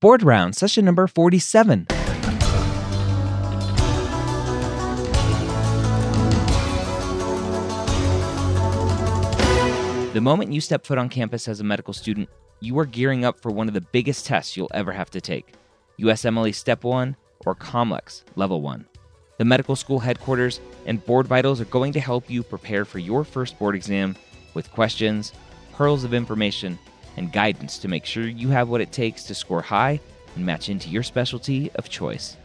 Board Round, session number 47. The moment you step foot on campus as a medical student, you are gearing up for one of the biggest tests you'll ever have to take USMLE Step 1 or COMLEX Level 1. The medical school headquarters and Board Vitals are going to help you prepare for your first board exam with questions, pearls of information, and guidance to make sure you have what it takes to score high and match into your specialty of choice.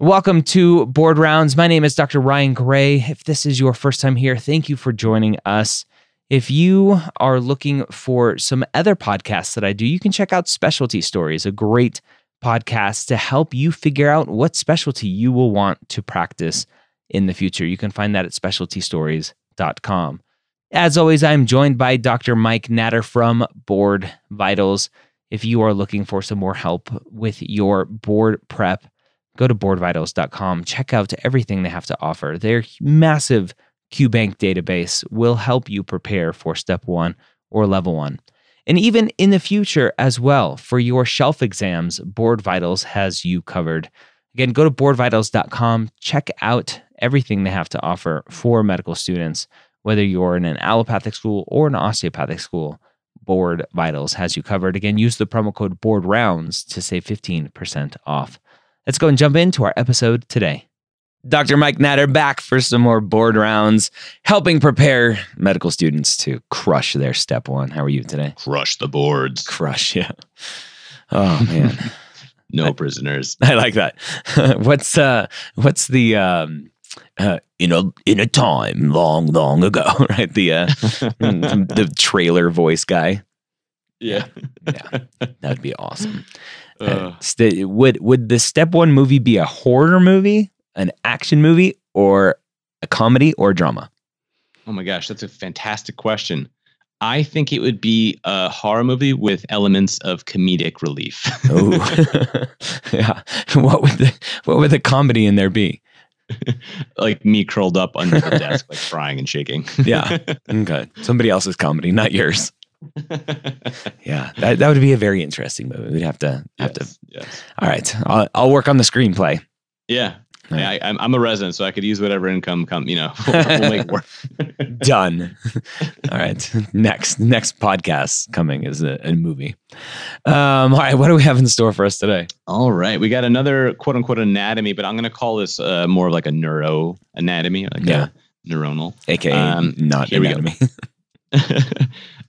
Welcome to Board Rounds. My name is Dr. Ryan Gray. If this is your first time here, thank you for joining us. If you are looking for some other podcasts that I do, you can check out Specialty Stories, a great podcast to help you figure out what specialty you will want to practice in the future. You can find that at specialtystories.com. As always, I'm joined by Dr. Mike Natter from Board Vitals. If you are looking for some more help with your board prep, go to boardvitals.com. Check out everything they have to offer. Their massive QBank database will help you prepare for step one or level one. And even in the future as well, for your shelf exams, Board Vitals has you covered. Again, go to boardvitals.com, check out everything they have to offer for medical students, whether you're in an allopathic school or an osteopathic school. Board Vitals has you covered. Again, use the promo code Board Rounds to save 15% off. Let's go and jump into our episode today. Dr. Mike Natter back for some more board rounds, helping prepare medical students to crush their step one. How are you today? Crush the boards. Crush, yeah. Oh man. no prisoners. I like that. what's uh what's the um uh, in a in a time long long ago, right? The uh the trailer voice guy. Yeah. yeah. That'd be awesome. Uh, st- would would the step one movie be a horror movie an action movie or a comedy or drama? Oh my gosh, that's a fantastic question. I think it would be a horror movie with elements of comedic relief. oh, yeah. What would the what would the comedy in there be? like me curled up under the desk, like crying and shaking. yeah. Okay. Somebody else's comedy, not yours. yeah, that, that would be a very interesting movie. We'd have to have yes, to. Yes. All right, I'll, I'll work on the screenplay. Yeah, I, am I'm a resident, so I could use whatever income come. You know, we'll, we'll make work. Done. all right. Next, next podcast coming is a, a movie. Um, all right. What do we have in store for us today? All right, we got another quote unquote anatomy, but I'm going to call this uh, more of like a neuro anatomy, like yeah. neuronal, aka um, not anatomy.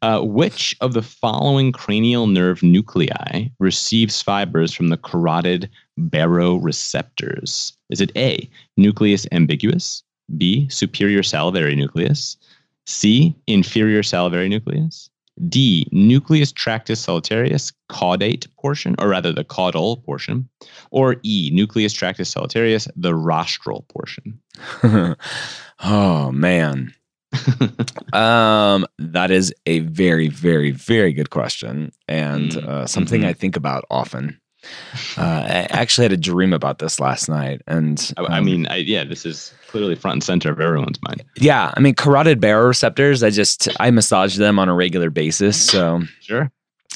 Uh, which of the following cranial nerve nuclei receives fibers from the carotid baroreceptors? Is it A, nucleus ambiguus, B, superior salivary nucleus, C, inferior salivary nucleus, D, nucleus tractus solitarius caudate portion, or rather the caudal portion, or E, nucleus tractus solitarius, the rostral portion? oh, man. Um, that is a very, very, very good question, and mm, uh, something mm-hmm. I think about often. Uh, I actually had a dream about this last night, and um, I mean, I, yeah, this is clearly front and center of everyone's mind. Yeah, I mean, carotid baroreceptors. I just I massage them on a regular basis, so sure.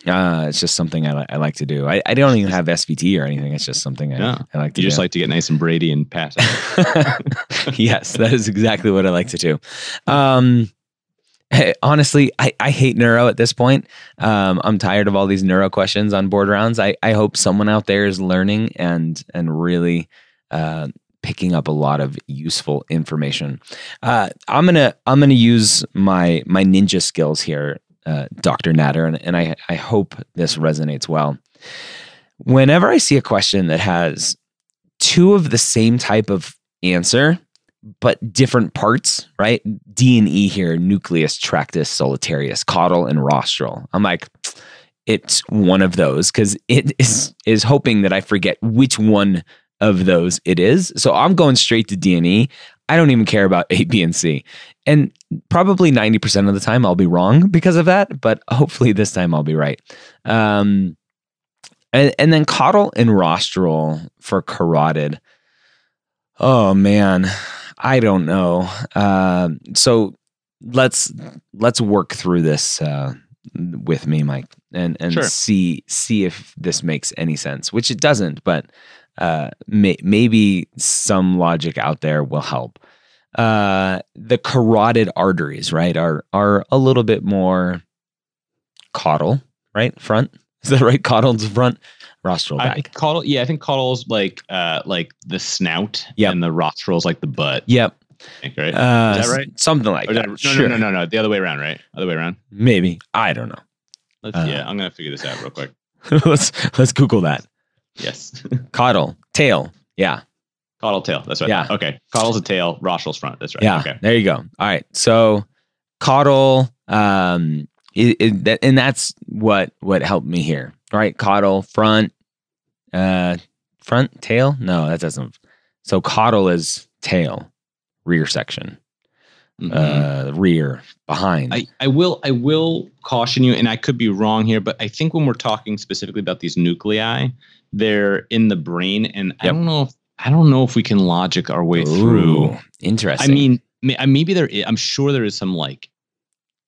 Uh, it's just something I, I like to do. I, I don't even have SVT or anything. It's just something I, yeah. I like to you do. just like to get nice and Brady and pass yes, that is exactly what I like to do. Um, hey, honestly, I, I hate neuro at this point. Um, I'm tired of all these neuro questions on board rounds. I, I hope someone out there is learning and and really uh, picking up a lot of useful information. Uh, I'm gonna I'm gonna use my my ninja skills here uh, Dr. Natter, and, and I, I hope this resonates well. Whenever I see a question that has two of the same type of answer, but different parts, right? D and E here, nucleus, tractus, solitarius, caudal, and rostral. I'm like, it's one of those because it is is hoping that I forget which one of those it is. So I'm going straight to D and E. I don't even care about A, B, and C. And probably 90% of the time I'll be wrong because of that, but hopefully this time I'll be right. Um, and, and then caudal and rostral for carotid. Oh man, I don't know. Uh, so let's let's work through this uh, with me, Mike, and and Sure. see see if this makes any sense. Which it doesn't, but uh, may, maybe some logic out there will help. Uh, the carotid arteries, right, are are a little bit more caudal, right? Front is that right? Caudal's front, rostral I back. caudal. Yeah, I think caudal's like uh like the snout, Yep. and the rostral's like the butt. Yep. Think, right? Uh, Is that right? Something like Or that. that- no, sure. no, no, no, no. The other way around, right? Other way around. Maybe. I don't know. Let's, Uh. yeah, I'm gonna figure this out real quick. let's let's Google that. Yes, Caudal, tail. Yeah. caudal tail. That's right. Yeah. Okay. Caudal's a tail. Rostral's front. That's right. Yeah. Okay. There you go. All right. So caudal, um, it, it, that, and that's what what helped me here. Right. Caudal, front, uh, front, tail. No, that doesn't. So caudal is tail, rear section, Mhm. uh, rear, behind. I, I will I will caution you, and I could be wrong here, but I think when we're talking specifically about these nuclei, they're in the brain, and I don't know if I don't know if we can logic our way through. Ooh, Interesting. I mean, may- maybe there. i- I'm sure there is some like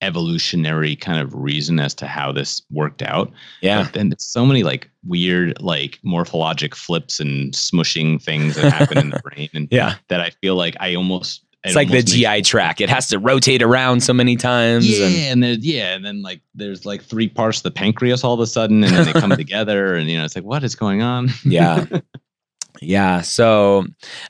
evolutionary kind of reason as to how this worked out. yeah. But then so many like weird like morphologic flips and smushing things that happen in the brain, and Yeah. that I feel like I almost. It's like the GI tract. It has to rotate around so many times. Yeah, And and then yeah, and then like there's like three parts of the pancreas all of a sudden, and then they come together, and you know it's like what is going on? yeah. Yeah. So,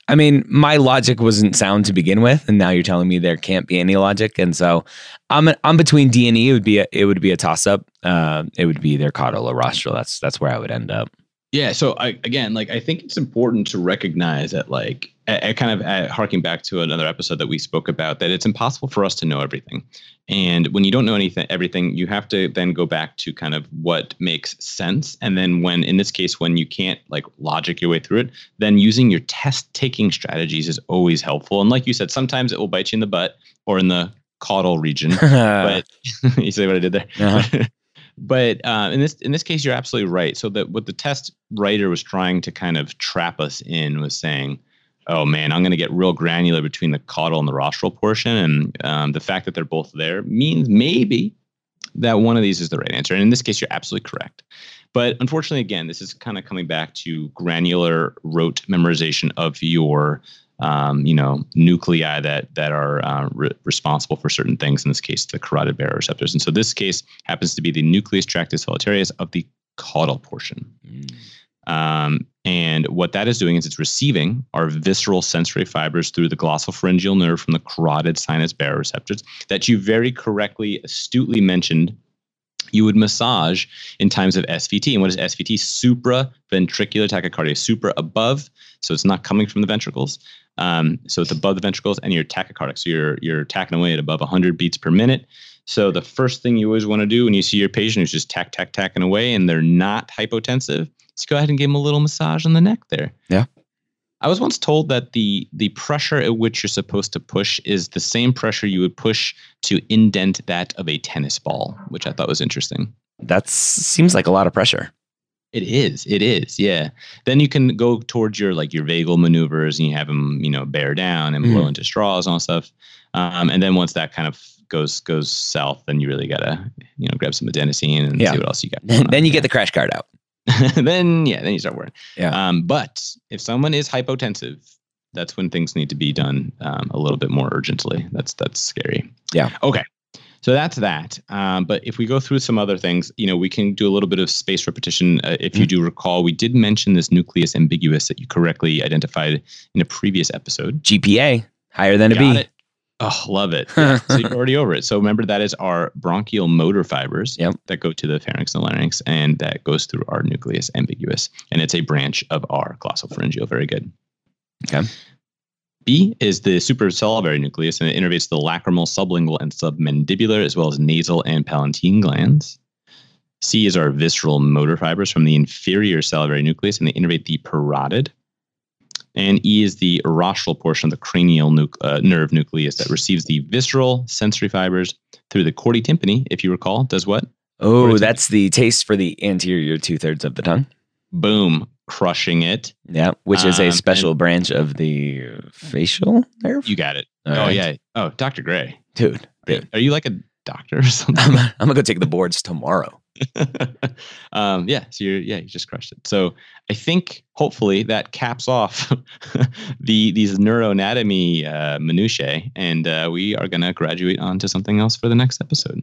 I mean, my logic wasn't sound to begin with, and now you're telling me there can't be any logic, and so I'm I'm between D and E. It would be a, it would be a toss up. Uh, it would be either caudal or rostral. That's that's where I would end up. Yeah. So I, again, like I think it's important to recognize that, like, I, I kind of uh, harking back to another episode that we spoke about, that it's impossible for us to know everything. And when you don't know anything, everything, you have to then go back to kind of what makes sense. And then when, in this case, when you can't like logic your way through it, then using your test taking strategies is always helpful. And like you said, sometimes it will bite you in the butt or in the caudal region. but you see what I did there. Uh-huh. but uh, in this in this case, you're absolutely right. So that what the test writer was trying to kind of trap us in was saying, "Oh man, I'm going to get real granular between the caudal and the rostral portion," and um, the fact that they're both there means maybe that one of these is the right answer. And in this case, you're absolutely correct. But unfortunately, again, this is kind of coming back to granular rote memorization of your um, you know, nuclei that that are uh, re- responsible for certain things. In this case, the carotid baroreceptors. And so this case happens to be the nucleus tractus solitarius of the caudal portion. Mm. Um, and what that is doing is it's receiving our visceral sensory fibers through the glossopharyngeal nerve from the carotid sinus baroreceptors that you very correctly, astutely mentioned. You would massage in times of SVT. And what is SVT? Supraventricular tachycardia. Supra above, so it's not coming from the ventricles. Um, so it's above the ventricles, and you're tachycardic. So you're you're tacking away at above 100 beats per minute. So the first thing you always want to do when you see your patient who's just tack tack tacking away and they're not hypotensive, is go ahead and give them a little massage on the neck there. Yeah. I was once told that the the pressure at which you're supposed to push is the same pressure you would push to indent that of a tennis ball, which I thought was interesting. That seems like a lot of pressure. It is. It is. Yeah. Then you can go towards your like your vagal maneuvers, and you have them, you know, bear down and blow Mhm. into straws and all that stuff. Um, and then once that kind of goes goes south, then you really gotta you know grab some adenosine and Yeah. see what else you got. Then you get the crash cart out. The then yeah, then you start worrying. Yeah. Um, but if someone is hypotensive, that's when things need to be done um, a little bit more urgently. That's that's scary. Yeah. Okay. So that's that. Um, but if we go through some other things, you know, we can do a little bit of space repetition. Uh, if you do recall, we did mention this nucleus ambiguus that you correctly identified in a previous episode. GPA higher than a Got B. it. Oh, love it. Yeah, so you're already over it. So remember that is our branchial motor fibers Yep. that go to the pharynx and larynx, and that goes through our nucleus ambiguus, and it's a branch of our glossopharyngeal. Very good. Okay. B is the superior salivary nucleus, and it innervates the lacrimal, sublingual, and submandibular, as well as nasal and palatine glands. C is our visceral motor fibers from the inferior salivary nucleus, and they innervate the parotid. And E is the rostral portion of the cranial nuc- uh, nerve nucleus that receives the visceral sensory fibers through the chorda tympani, if you recall, does what? Oh, that's the taste for the anterior two thirds of the tongue. Boom, crushing it. Yeah, which is Um, a special branch of the facial nerve. You got it. All oh, right. yeah. Oh, Dr. Gray. dude, Are, dude. are you like a doctor or something. I'm, I'm gonna go take the boards tomorrow. um, yeah, so you're yeah, you just crushed it. So I think hopefully that caps off the these neuroanatomy uh, minutiae, and uh, we are gonna graduate on to something else for the next episode.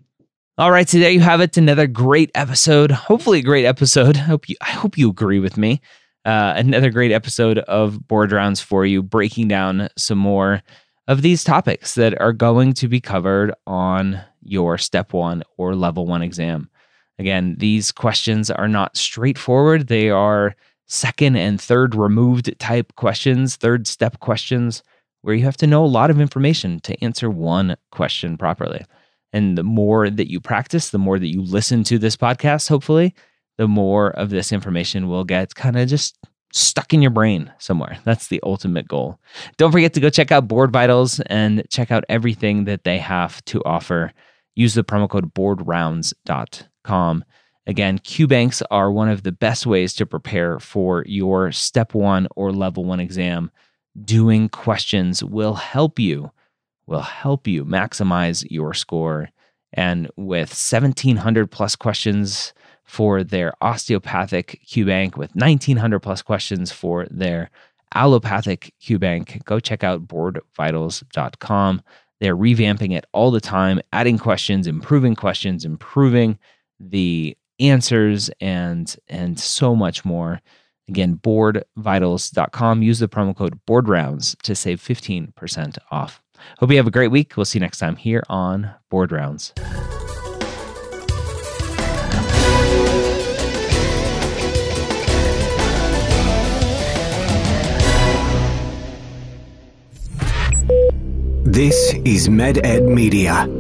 All right, so there you have it. Another great episode. Hopefully, a great episode. I hope you. I hope you agree with me. Uh, another great episode of Board Rounds for you, breaking down some more of these topics that are going to be covered on your step one or level one exam. Again, these questions are not straightforward. They are second and third removed type questions, third step questions, where you have to know a lot of information to answer one question properly. And the more that you practice, the more that you listen to this podcast, hopefully, the more of this information will get kind of just stuck in your brain somewhere. That's the ultimate goal. Don't forget to go check out Board Vitals and check out everything that they have to offer. Use the promo code boardrounds.com Again, Q banks are one of the best ways to prepare for your step one or level one exam. Doing questions will help you, will help you maximize your score. And with 1700 plus questions for their osteopathic Q bank, with 1900 plus questions for their allopathic Q bank, go check out boardvitals.com. They're revamping it all the time, adding questions, improving questions, improving the answers and and so much more. Again, boardvitals.com. Use the promo code BOARDROUNDS to save 15% off. Hope you have a great week. We'll see you next time here on Board Rounds. This is MedEd Media.